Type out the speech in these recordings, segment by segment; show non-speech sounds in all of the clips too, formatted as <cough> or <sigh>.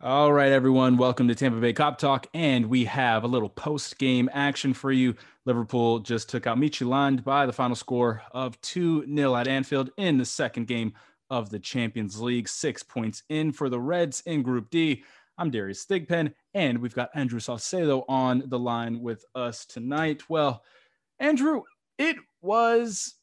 All right, everyone. Welcome to Tampa Bay Kop Talk. And we have a little post game action for you. Liverpool just took out Midtjylland by the final score of 2 0 at Anfield in the second game of the Champions League. Six points in for the Reds in Group D. I'm Darius Thigpen, and we've got Andrew Salcedo on the line with us tonight. Well, Andrew, it was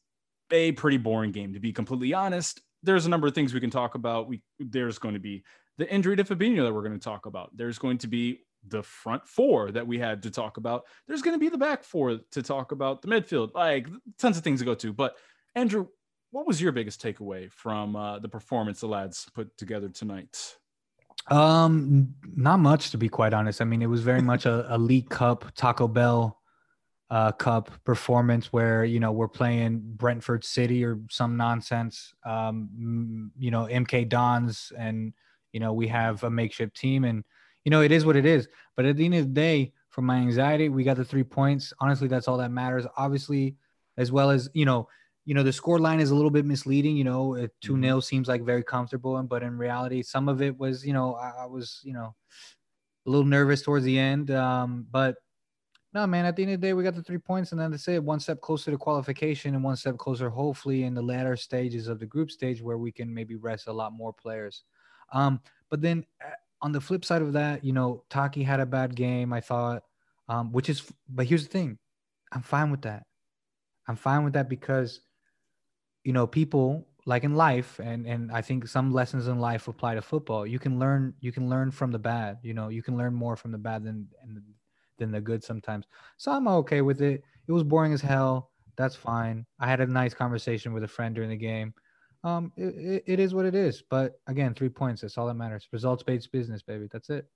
a pretty boring game, to be completely honest. There's a number of things we can talk about. We there's going to be the injury to Fabinho that we're going to talk about. There's going to be the front four that we had to talk about. There's going to be the back four to talk about, the midfield, like tons of things to go to. But Andrew, what was your biggest takeaway from uh, the performance the lads put together tonight? Um, not much to be quite honest. I mean, it was very much a, a League Cup, Taco Bell uh, Cup performance where you know we're playing Brentford City or some nonsense. Um, you know, MK Dons and you know, we have a makeshift team and, you know, it is what it is. But at the end of the day, for my anxiety, we got the three points. Honestly, that's all that matters. Obviously, as well as, you know, you know, the score line is a little bit misleading, you know, 2 0 mm-hmm. seems like very comfortable. But in reality, some of it was, you know, I, I was, you know, a little nervous towards the end. Um, but no, man, at the end of the day, we got the three points, and then that's it. One step closer to qualification, and one step closer, hopefully, in the latter stages of the group stage where we can maybe rest a lot more players. Um, but then uh, on the flip side of that, you know, Taki had a bad game, I thought, um, which is, but here's the thing I'm fine with that. I'm fine with that because, you know, people like in life, and and I think some lessons in life apply to football. You can learn, you can learn from the bad. You know, you can learn more from the bad than than the good sometimes. So I'm okay with it. It was boring as hell. That's fine. I had a nice conversation with a friend during the game um, it, it is what it is. But again, three points. That's all that matters. Results based business, baby. That's it.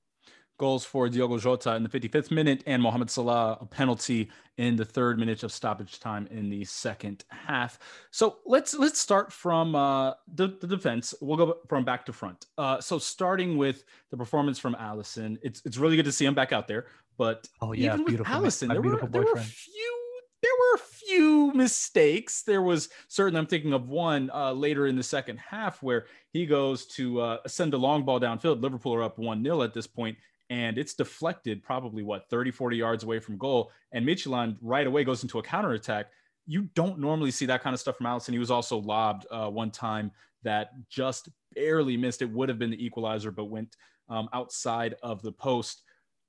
Goals for Diogo Jota in the 55th minute and Mohamed Salah, a penalty in the third minute of stoppage time in the second half. So let's let's start from uh, the, the defense. We'll go from back to front. Uh, so starting with the performance from Alisson, it's it's really good to see him back out there. But oh yeah, even with Alisson, there were, there were a few there were a few mistakes. There was certainly, I'm thinking of one uh, later in the second half where he goes to uh, send a long ball downfield. Liverpool are up 1 0 at this point, and it's deflected probably what 30, 40 yards away from goal. And Midtjylland right away goes into a counterattack. You don't normally see that kind of stuff from Alisson. He was also lobbed uh, one time that just barely missed. It would have been the equalizer, but went um, outside of the post.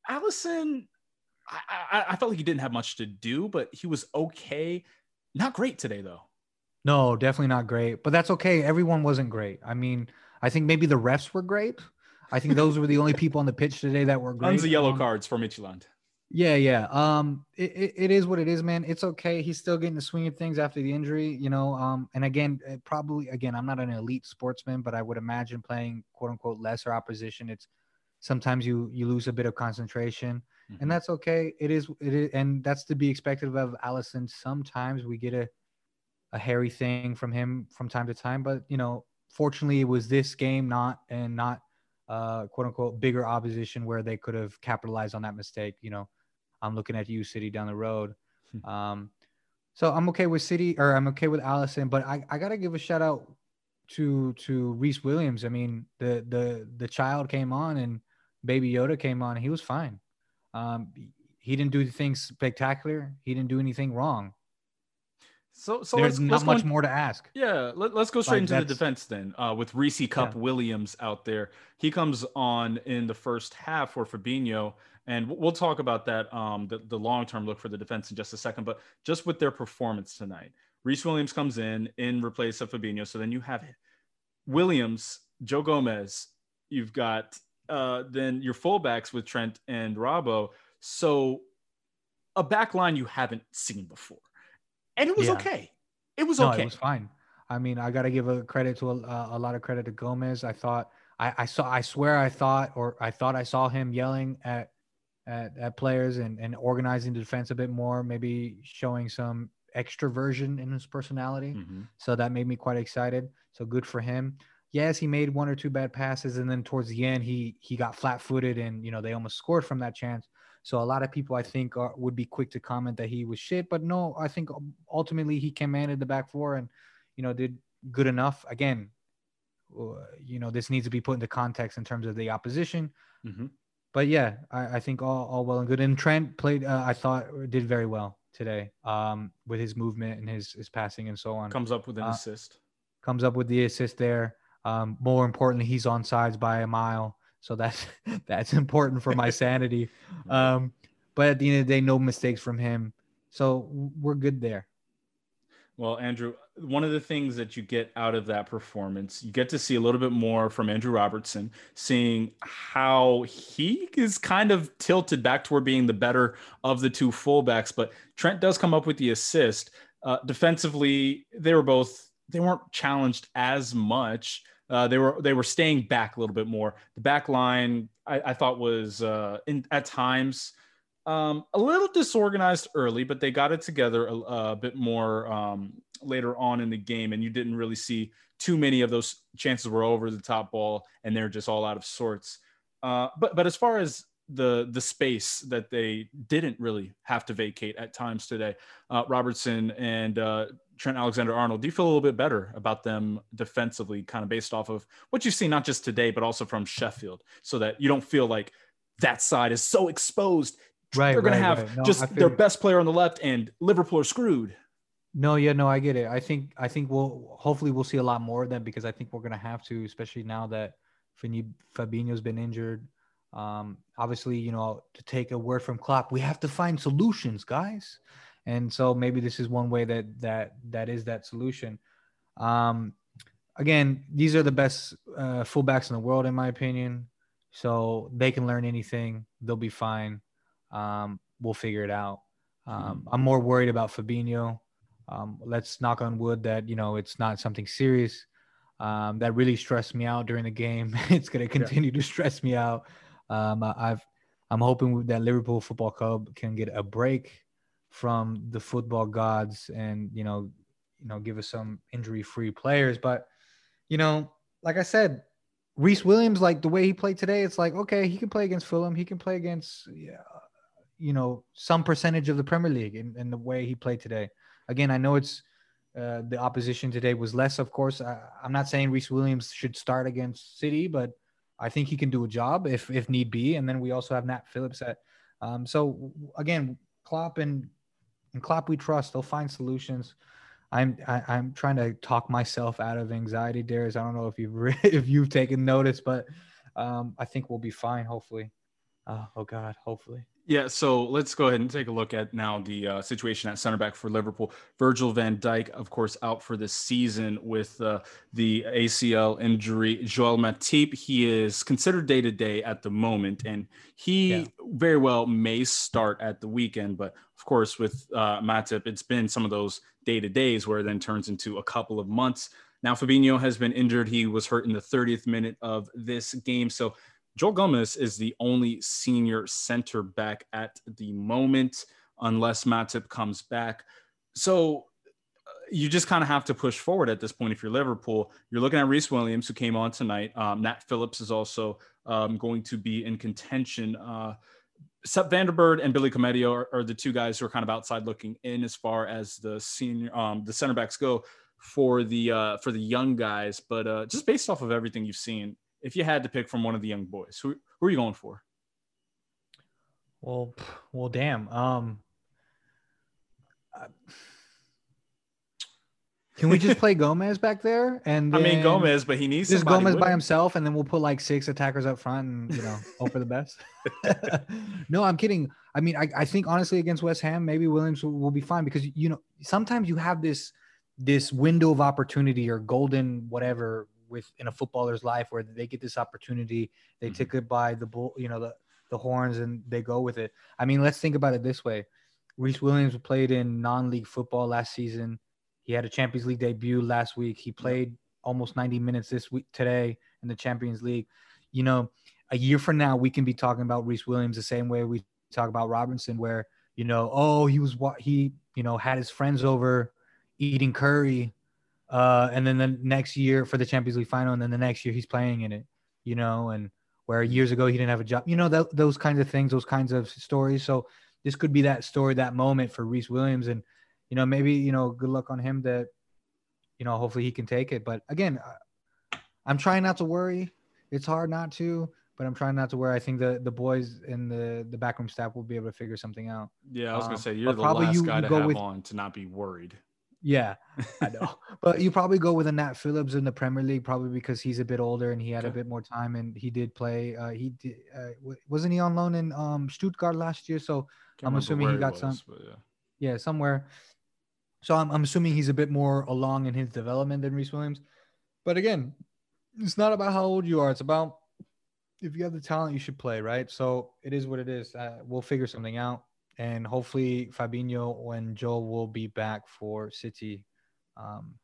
Alisson, I, I, I felt like he didn't have much to do, but he was okay. Not great today, though. No, definitely not great. But that's okay. Everyone wasn't great. I mean, I think maybe the refs were great. I think those were the only people on the pitch today that were great. Tons of yellow um, cards for Midtjylland. Yeah, yeah. Um, it, it, it is what it is, man. It's okay. He's still getting the swing of things after the injury, you know. Um, and again, probably again, I'm not an elite sportsman, but I would imagine playing quote unquote lesser opposition. It's sometimes you you lose a bit of concentration mm-hmm. and that's okay. It is it is, and that's to be expected of Alisson. Sometimes we get a a hairy thing from him from time to time, but you know, fortunately, it was this game, not and not uh, quote unquote bigger opposition where they could have capitalized on that mistake. You know, I'm looking at you, City, down the road. Hmm. Um, so I'm okay with City, or I'm okay with Alisson, but I, I gotta give a shout out to to Rhys Williams. I mean, the the the child came on and Baby Yoda came on. He was fine. Um, he didn't do things spectacular. He didn't do anything wrong. So, so there's let's, not let's much more to ask. Yeah, let, us go straight like into the defense then. Uh, with Reese Cup yeah. Williams out there, he comes on in the first half for Fabinho, and we'll talk about that. Um, the, the long term look for the defense in just a second, but just with their performance tonight, Rhys Williams comes in in replace of Fabinho. So then you have Williams, Joe Gomez. You've got uh, than your fullbacks with Trent and Robbo. So a back line you haven't seen before. And it was yeah. okay. It was no, okay. It was fine. I mean, I got to give a credit to a, a, lot of credit to Gomez. I thought I, I saw I swear I thought or I thought I saw him yelling at at, at players and, and organizing the defense a bit more, maybe showing some extroversion in his personality. Mm-hmm. So that made me quite excited. So good for him yes, he made one or two bad passes, and then towards the end, he he got flat-footed, and you know they almost scored from that chance. So a lot of people, I think, are, would be quick to comment that he was shit, but no, I think ultimately he commanded the back four and you know did good enough. Again, you know, this needs to be put into context in terms of the opposition. Mm-hmm. But yeah, I, I, think all, all well and good. And Trent played, uh, I thought, did very well today um, with his movement and his his passing and so on. Comes up with an uh, assist. Comes up with the assist there. Um, more importantly, he's on sides by a mile, so that's <laughs> that's important for my sanity. <laughs> Um, but at the end of the day, no mistakes from him, so we're good there. Well, Andrew, one of the things that you get out of that performance, you get to see a little bit more from Andrew Robertson, seeing how he is kind of tilted back toward being the better of the two fullbacks. But Trent does come up with the assist. Uh, defensively, they were both they weren't challenged as much. Uh, they were they were staying back a little bit more. The back line I, I thought was uh, in, at times um, a little disorganized early, but they got it together a, a bit more um, later on in the game, and you didn't really see too many of those chances were over the top ball, and they're just all out of sorts. Uh, but but as far as the the space that they didn't really have to vacate at times today, uh, Robertson and uh, Trent Alexander Arnold, do you feel a little bit better about them defensively, kind of based off of what you've seen not just today, but also from Sheffield, so that you don't feel like that side is so exposed Right, they're going right, to have right. No, just their best player on the left, and Liverpool are screwed. No, yeah, no, I get it. I think I think we'll hopefully we'll see a lot more of that because I think we're going to have to, especially now that Fabinho's been injured. Um, obviously, you know, to take a word from Klopp, we have to find solutions, guys. And so maybe this is one way that that that is that solution. Um, again, these are the best uh, fullbacks in the world, in my opinion. So they can learn anything; they'll be fine. Um, we'll figure it out. Um, I'm more worried about Fabinho. Um, let's knock on wood that you know it's not something serious. Um, that really stressed me out during the game. <laughs> it's going to continue yeah. to stress me out. Um, I've I'm hoping that Liverpool Football Club can get a break from the football gods and you know you know give us some injury free players. But you know, like I said, Rhys Williams, like the way he played today, it's like okay, he can play against Fulham, he can play against yeah, you know some percentage of the Premier League in, in the way he played today. Again, I know it's uh, the opposition today was less, of course. I, am not saying Rhys Williams should start against City, but I think he can do a job if if need be. And then we also have Nat Phillips at. Um, so again, Klopp and and Klopp we trust. They'll find solutions. I'm I, am i am trying to talk myself out of anxiety, Darius. I don't know if you've re- <laughs> if you've taken notice, but um, I think we'll be fine. Hopefully. Uh, oh God, hopefully. Yeah, so let's go ahead and take a look at now the uh, situation at center back for Liverpool. Virgil van Dijk, of course, out for the season with uh, the ACL injury. Joel Matip, he is considered day to day at the moment, and he yeah. very well may start at the weekend. But of course, with uh, Matip, it's been some of those day to days where it then turns into a couple of months. Now, Fabinho has been injured. He was hurt in the 30th minute of this game. So Joel Gomez is the only senior center back at the moment, unless Matip comes back. So uh, you just kind of have to push forward at this point if you're Liverpool. You're looking at Rhys Williams, who came on tonight. Um, Nat Phillips is also um, going to be in contention. Uh, Sepp van den Berg and Billy Koumetio are, are, the two guys who are kind of outside looking in as far as the senior, um, the center backs go for the uh, for the young guys. But uh, just based off of everything you've seen, if you had to pick from one of the young boys, who who are you going for? Well, well, damn. Um, can we just play <laughs> Gomez back there? And I mean Gomez, but he needs just Gomez by himself, and then we'll put like six attackers up front, and you know, hope for the best. <laughs> no, I'm kidding. I mean, I, I think honestly against West Ham, maybe Williams will, will be fine because you know sometimes you have this this window of opportunity or golden whatever with in a footballer's life where they get this opportunity, they mm-hmm. take it by the bull, you know, the the horns, and they go with it. I mean, let's think about it this way: Rhys Williams played in non-league football last season. He had a Champions League debut last week. He played almost 90 minutes this week today in the Champions League. You know, a year from now, we can be talking about Rhys Williams the same way we talk about Robertson, where you know, oh, he was what he, you know, had his friends over eating curry uh, and then the next year for the Champions League final, and then the next year he's playing in it, you know, and where years ago he didn't have a job, you know, that, those kinds of things, those kinds of stories. So this could be that story, that moment for Rhys Williams, and you know, maybe you know, good luck on him that, you know, hopefully he can take it. But again, I'm trying not to worry. It's hard not to, but I'm trying not to worry. I think the the boys in the the backroom staff will be able to figure something out. Yeah, I was Um, gonna say you're the last you- guy you to go have with- on to not be worried. Yeah, I <laughs> know. but you probably go with a Nat Phillips in the Premier League, probably because he's a bit older and he had a bit more time and he did play. Uh, he did, uh, wa- wasn't he on loan in um Stuttgart last year? So Can't I'm assuming he got was, some- yeah. yeah, somewhere. So I'm, I'm assuming he's a bit more along in his development than Rhys Williams. But again, it's not about how old you are. It's about if you have the talent, you should play, right? So it is what it is. Uh, we'll figure something out. And hopefully Fabinho and Joe will be back for City. Um,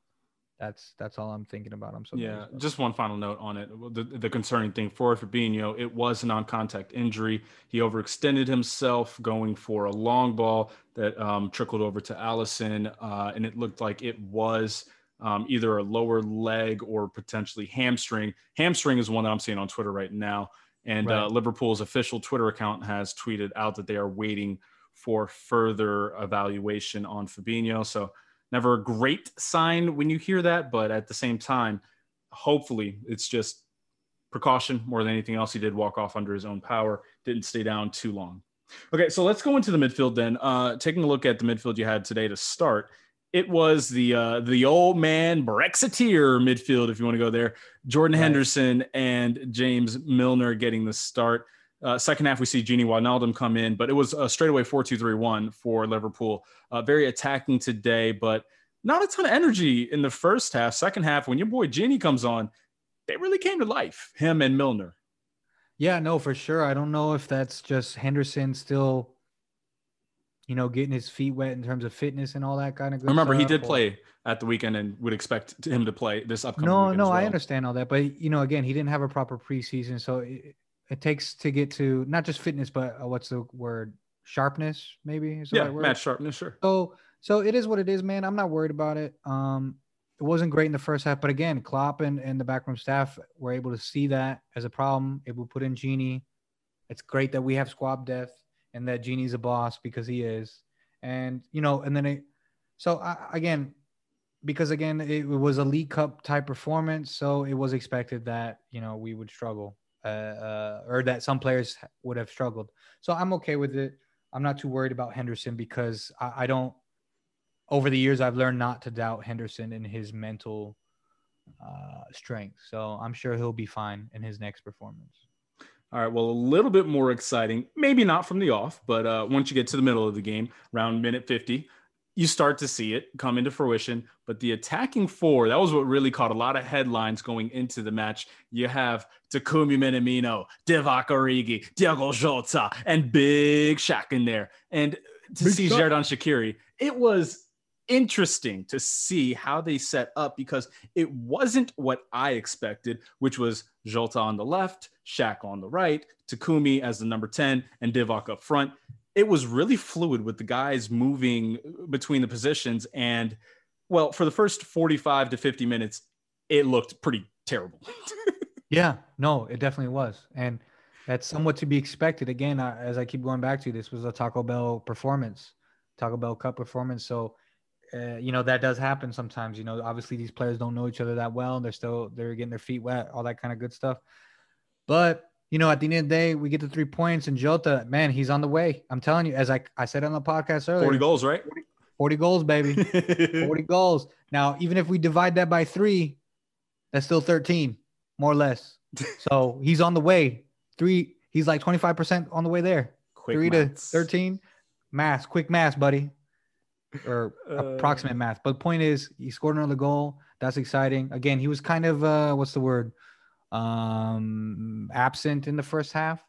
that's that's all I'm thinking about. I'm so Yeah, just one final note on it. The, the concerning thing for Fabinho, it was a non-contact injury. He overextended himself going for a long ball that um, trickled over to Alisson, uh, and it looked like it was um, either a lower leg or potentially hamstring. Hamstring is one that I'm seeing on Twitter right now, and uh, Liverpool's official Twitter account has tweeted out that they are waiting for further evaluation on Fabinho. So never a great sign when you hear that, but at the same time, hopefully it's just precaution more than anything else. He did walk off under his own power, didn't stay down too long. Okay, so let's go into the midfield then. Uh, taking a look at the midfield you had today to start, it was the uh, the old man Brexiteer midfield, if you want to go there. Jordan. Henderson and James Milner getting the start. Uh, second half, we see Gini Wijnaldum come in, but it was a straightaway 4 2 3 1 for Liverpool. Uh, very attacking today, but not a ton of energy in the first half. Second half, when your boy Genie comes on, they really came to life, him and Milner. Yeah, no, for sure. I don't know if that's just Henderson still, you know, getting his feet wet in terms of fitness and all that kind of good Remember, he did or- play at the weekend and would expect him to play this upcoming No, no, as I understand all that, but you know, again, he didn't have a proper preseason, so it, it takes to get to not just fitness, but uh, what's the word? Sharpness, maybe. Is the Yeah, right word? match sharpness, sure. So, so it is what it is, man. I'm not worried about it. Um, it wasn't great in the first half, but again, Klopp and, and the backroom staff were able to see that as a problem. Able to put in Gini. It's great that we have squab death and that Gini's a boss because he is. And you know, and then it. So I, again, because again, it was a League Cup type performance, so it was expected that you know we would struggle, uh, uh, or that some players would have struggled. So I'm okay with it. I'm not too worried about Henderson because I, I don't. Over the years, I've learned not to doubt Henderson in his mental uh, strength. So I'm sure he'll be fine in his next performance. All right. Well, a little bit more exciting, maybe not from the off, but uh, once you get to the middle of the game, around minute 50, you start to see it come into fruition. But the attacking four, that was what really caught a lot of headlines going into the match. You have Takumi Minamino, Divock Origi, Diogo Jota, and Big Shaq in there. And to Big see. Xherdan Shaqiri, it was interesting to see how they set up because it wasn't what I expected, which was Jota on the left, Shaq on the right, Takumi as the number 10, and Divock up front. It was really fluid with the guys moving between the positions. And well, for the first 45 to 50 minutes, it looked pretty terrible. <laughs> Yeah, no, it definitely was, and that's somewhat to be expected. Again, uh, as I keep going back to, this was a Taco Bell performance, Taco Bell Cup performance. So, uh, you know that does happen sometimes. You know, obviously these players don't know each other that well. They're still they're getting their feet wet, all that kind of good stuff. But you know, at the end of the day, we get the three points, and Jota, man, he's on the way. I'm telling you, as I I said on the podcast earlier, 40 goals, right? 40 goals, baby. <laughs> 40 goals. Now, even if we divide that by three, that's still 13, more or less. <laughs> So he's on the way. Three, he's like 25% on the way there. Quick three maths. to 13. Math, quick math, buddy. Or Uh, approximate math. But the point is, he scored another goal. That's exciting. Again, he was kind of uh what's the word? Um absent in the first half.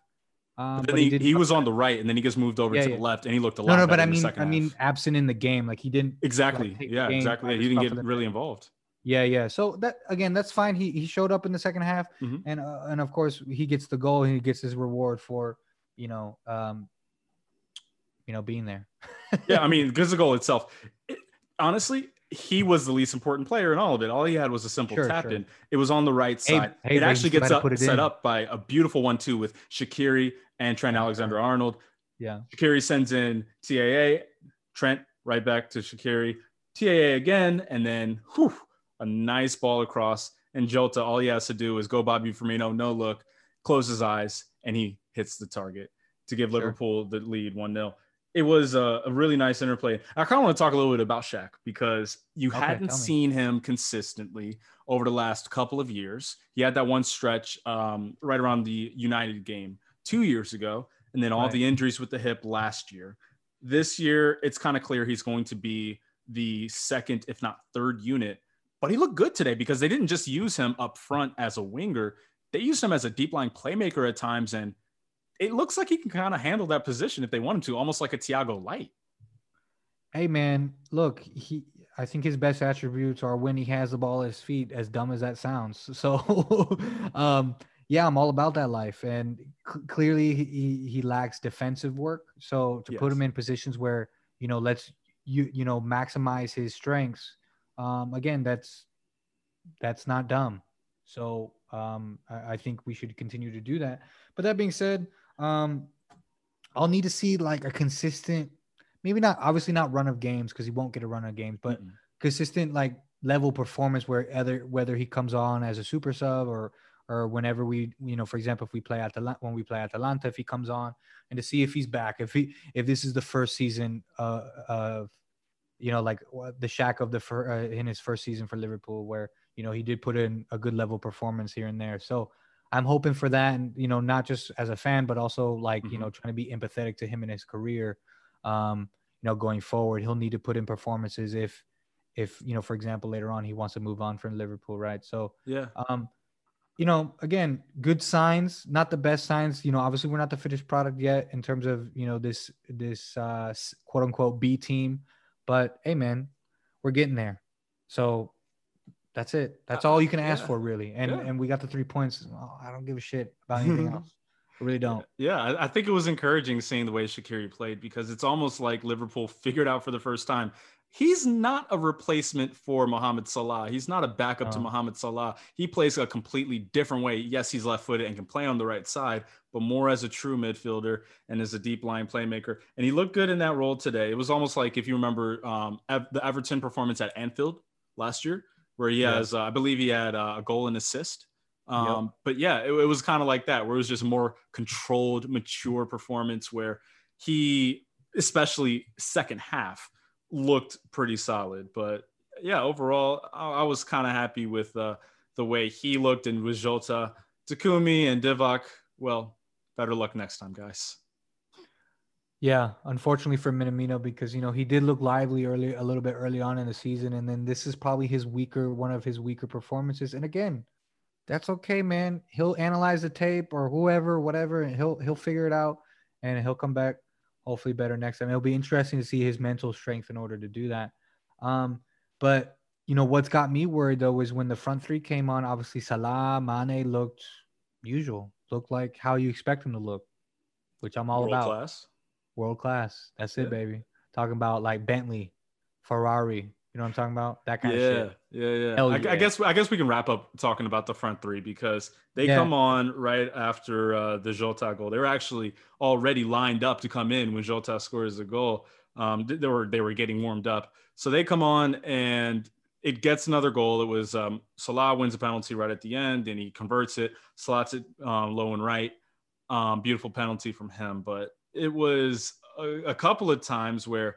Um, Then but he, did he was on the right, and then he gets moved over Yeah, to yeah. the left, and he looked a lot no, no, but I mean, I mean, absent in the game. Like he didn't exactly. the Yeah, exactly. He didn't get really involved. Yeah, yeah. So that again, that's fine. He he showed up in the second half, Mhm. and uh, and of course he gets the goal. and He gets his reward for you know um you know being there. yeah, I mean, <laughs> because the goal itself, it, honestly, he was the least important player in all of it. All he had was a simple Sure, tap sure. in. It was on the right Hey- side. hey, it actually gets up, set in. up by a beautiful one too with Shaqiri and Trent Alexander Arnold. Yeah, Shaqiri sends in TAA, Trent right back to Shakiri, TAA again, and then whew, a nice ball across. And Jota, all he has to do is go Bobby Firmino, no look, close his eyes, and he hits the target to give sure. Liverpool the lead 1 0. It was a, a, really nice interplay. I kind of want to talk a little bit about Shaq because you okay, hadn't seen him consistently over the last couple of years. He had that one stretch um, right around the United game two years ago, and then all right. the injuries with the hip last year. This year, it's kind of clear he's going to be the second, if not third unit. But he looked good today because they didn't just use him up front as a winger, they used him as a deep line playmaker at times. And it looks like he can kind of handle that position if they want him to, almost like a Thiago Light. Hey man, look, he I think his best attributes are when he has the ball at his feet, as dumb as that sounds. <laughs> So um yeah, I'm all about that life. And c- clearly he, he lacks defensive work. So to yes. put him in positions where, you know, let's you you know maximize his strengths, um, again, that's that's not dumb. So um, I, I, think we should continue to do that. But that being said, um, I'll need to see like a consistent, maybe not obviously not run of games because he won't get a run of games, but mm-hmm. consistent like level performance where either whether he comes on as a super sub or or whenever we, you know, for example, if we play at Atalanta, when we play Atalanta, if he comes on and to see if he's back, if he, if this is the first season uh, of, you know, like the Shaq of the fir- uh, in his first season for Liverpool, where you know he did put in a good level performance here and there. So I'm hoping for that, and you know, not just as a fan, but also like mm-hmm. you know, trying to be empathetic to him in his career. Um, you know, going forward, he'll need to put in performances if, if you know, for example, later on he wants to move on from Liverpool, right? So yeah, um, you know, again, good signs, not the best signs. You know, obviously we're not the finished product yet in terms of, you know, this this uh quote unquote B team, but hey man, we're getting there. So that's it. That's all you can ask yeah. for really. And yeah. and we got the 3 points. Oh, I don't give a shit about anything <laughs> else. I really don't. Yeah, I think it was encouraging seeing the way Shaqiri played because it's almost like Liverpool <laughs> figured out for the first time he's not a replacement for Mohamed Salah. He's not a backup to Mohamed Salah. He plays a completely different way. Yes, he's left footed and can play on the right side, but more as a true midfielder and as a deep line playmaker. And he looked good in that role today. It was almost like if you remember um, the Everton performance at Anfield last year, where he yeah. has, uh, I believe he had uh, a goal and assist. Um, yep. But yeah, it, it was kind of like that, where it was just more controlled, mature performance where he, especially second half, looked pretty solid. But yeah, overall, I, I was kind of happy with uh, the way he looked and with Jota, Takumi, and Divock. Well, better luck next time, guys. Yeah, unfortunately for Minamino, because you know he did look lively early, a little bit early on in the season, and then this is probably his weaker, one of his weaker performances. And again, that's okay, man. He'll analyze the tape or whoever, whatever, and he'll he'll figure it out, and he'll come back hopefully better next time. It'll be interesting to see his mental strength in order to do that. Um, but you know what's got me worried though is when the front three came on. Obviously, Salah, Mane looked usual, looked like how you expect them to look, which I'm all World about. Class. World class. That's yeah. it, baby. Talking about like Bentley, Ferrari, you know what I'm talking about? That kind yeah, of shit. Yeah, yeah, yeah. I, I, guess I guess we can wrap up talking about the front three because they yeah. come on right after uh, the Jota goal. They were actually already lined up to come in when Jota scores a goal. Um, they were they were getting warmed up, so they come on and it gets another goal. It was um, Salah wins a penalty right at the end, and he converts it, slots it um, low and right. Um, beautiful penalty from him, but it was a, a couple of times where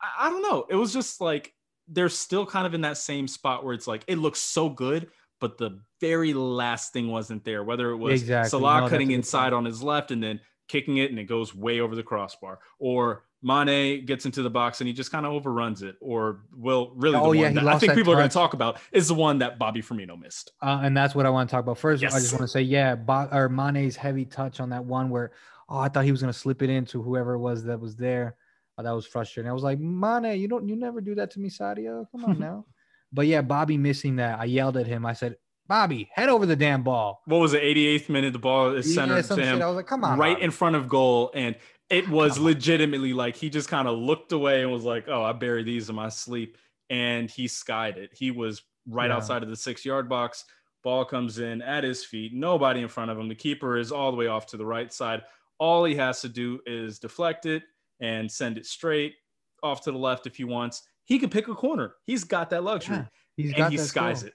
I, I don't know. It was just like they're still kind of in that same spot where it's like it looks so good, but the very last thing wasn't there. Whether it was exactly. Salah no, cutting inside on his left and then kicking it and it goes way over the crossbar, or Mane gets into the box and he just kind of overruns it, or will really oh, yeah, I think people touch. are going to talk about is the one that Bobby Firmino missed. Uh, and that's what I want to talk about first. Yes. I just want to say, yeah, Bo- or Mane's heavy touch on that one where oh, I thought he was going to slip it into whoever it was that was there. Oh, that was frustrating. I was like, Mane, you don't, you never do that to me, Sadio. Come on <laughs> now. but yeah, Bobby missing that. I yelled at him. I said, Bobby, head over the damn ball. What was it? 88th minute. The ball is centered yeah, to him. I was like, come on, right Bobby. in front of goal, and it was legitimately like he just kind of looked away and was like, "Oh, I buried these in my sleep," and he skied it. He was right yeah. outside of the six yard box. Ball comes in at his feet. Nobody in front of him. The keeper is all the way off to the right side. All he has to do is deflect it and send it straight off to the left if he wants. He can pick a corner. He's got that luxury. Yeah, he's got and he skies skill.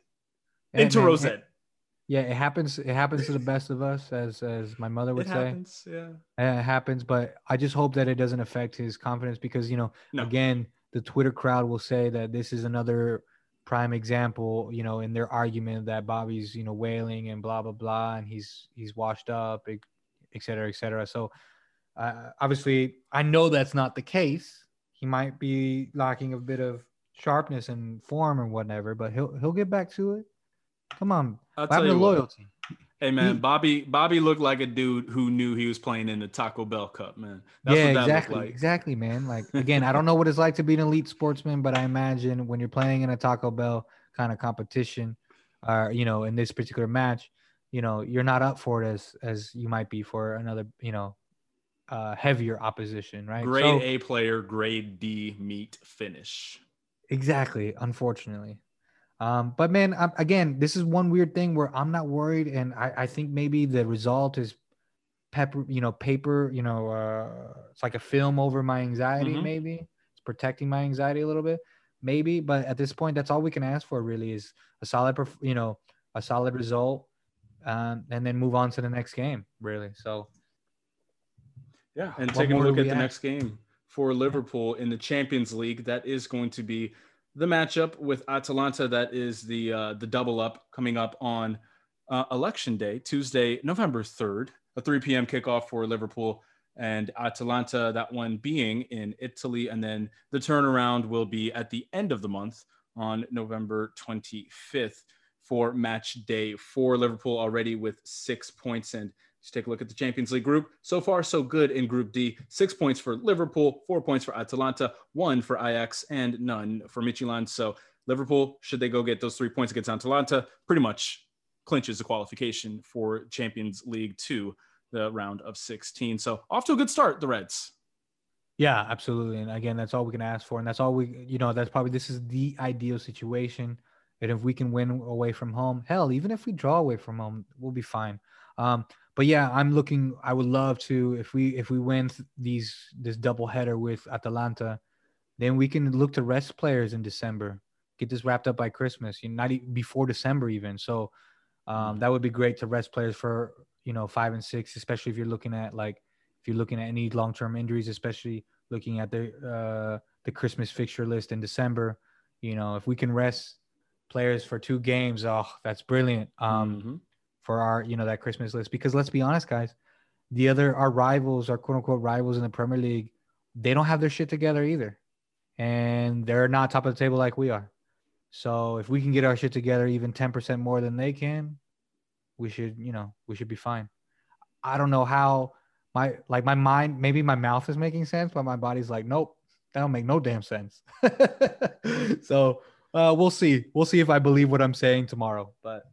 it. into man, Rosette. Yeah, it happens. It happens to the best of us, as as my mother <laughs> would it say. Happens, yeah, it happens. But I just hope that it doesn't affect his confidence because you know, no. again, the Twitter crowd will say that this is another prime example, you know, in their argument that Bobby's, you know, wailing and blah blah blah, and he's he's washed up, et cetera, et cetera. So uh, obviously, I know that's not the case. He might be lacking a bit of sharpness and form or whatever, but he'll he'll get back to it. Come on, I'll tell you loyalty. Hey man, Bobby Bobby looked like a dude who knew he was playing in the Taco Bell Cup, man. That's yeah, exactly, like. exactly, man. Like <laughs> again, I don't know what it's like to be an elite sportsman, but I imagine when you're playing in a Taco Bell kind of competition, or uh, you know, in this particular match, you know, you're not up for it as as you might be for another, you know, uh, heavier opposition, right? Grade so, A player, grade D meet finish. Exactly. Unfortunately. Um, but man, I'm, again, this is one weird thing where I'm not worried, and I, I think maybe the result is pepper, you know, paper, you know, uh, it's like a film over my anxiety. Mm-hmm. Maybe it's protecting my anxiety a little bit, maybe. But at this point, that's all we can ask for. Really, is a solid, you know, a solid result, um, and then move on to the next game. Really, so yeah, and taking a look at the next game for Liverpool in the Champions League, that is going to be the matchup with Atalanta. That is the uh, the double up coming up on uh, election day, Tuesday, November third, a 3 p.m. kickoff for Liverpool and Atalanta. That one being in Italy, and then the turnaround will be at the end of the month on November 25th for match day for Liverpool already with six points and Let's take a look at the Champions League group. So far, so good in Group D. Six points for Liverpool, four points for Atalanta, one for Ajax, and none for Midtjylland. So Liverpool, should they go get those three points against Atalanta, pretty much clinches the qualification for Champions League two, the round of 16. So off to a good start, the Reds. Yeah, absolutely. And again, that's all we can ask for. And that's all we, you know, that's probably this is the ideal situation. And if we can win away from home, hell, even if we draw away from home, we'll be fine. Um, but yeah, I'm looking. I would love to if we if we win these this double header with Atalanta, then we can look to rest players in December. Get this wrapped up by Christmas. You know, not even before December even. So um, that would be great to rest players for you know five and six, especially if you're looking at like if you're looking at any long term injuries, especially looking at the uh, the Christmas fixture list in December. You know, if we can rest players for two games, oh, that's brilliant. Um, mm-hmm for our, you know, that Christmas list. Because let's be honest, guys, the other our rivals, our quote unquote rivals in the Premier League, they don't have their shit together either. And they're not top of the table like we are. So if we can get our shit together even 10% more than they can, we should, you know, we should be fine. I don't know how my like my mind, maybe my mouth is making sense, but my body's like, nope, that don't make no damn sense. <laughs> so uh, we'll see. We'll see if I believe what I'm saying tomorrow. But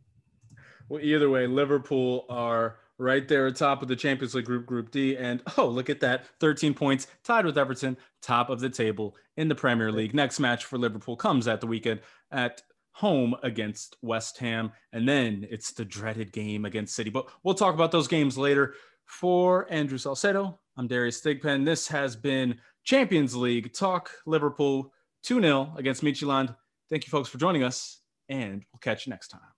well, either way, Liverpool are right there atop of the Champions League group, Group D. And oh, look at that 13 points, tied with Everton, top of the table in the Premier League. Next match for Liverpool comes at the weekend at home against West Ham. And then it's the dreaded game against City. But we'll talk about those games later. For Andrew Salcedo, I'm Darius Thigpen. This has been Champions League Talk Liverpool 2 0 against Midtjylland. Thank you, folks, for joining us, and we'll catch you next time.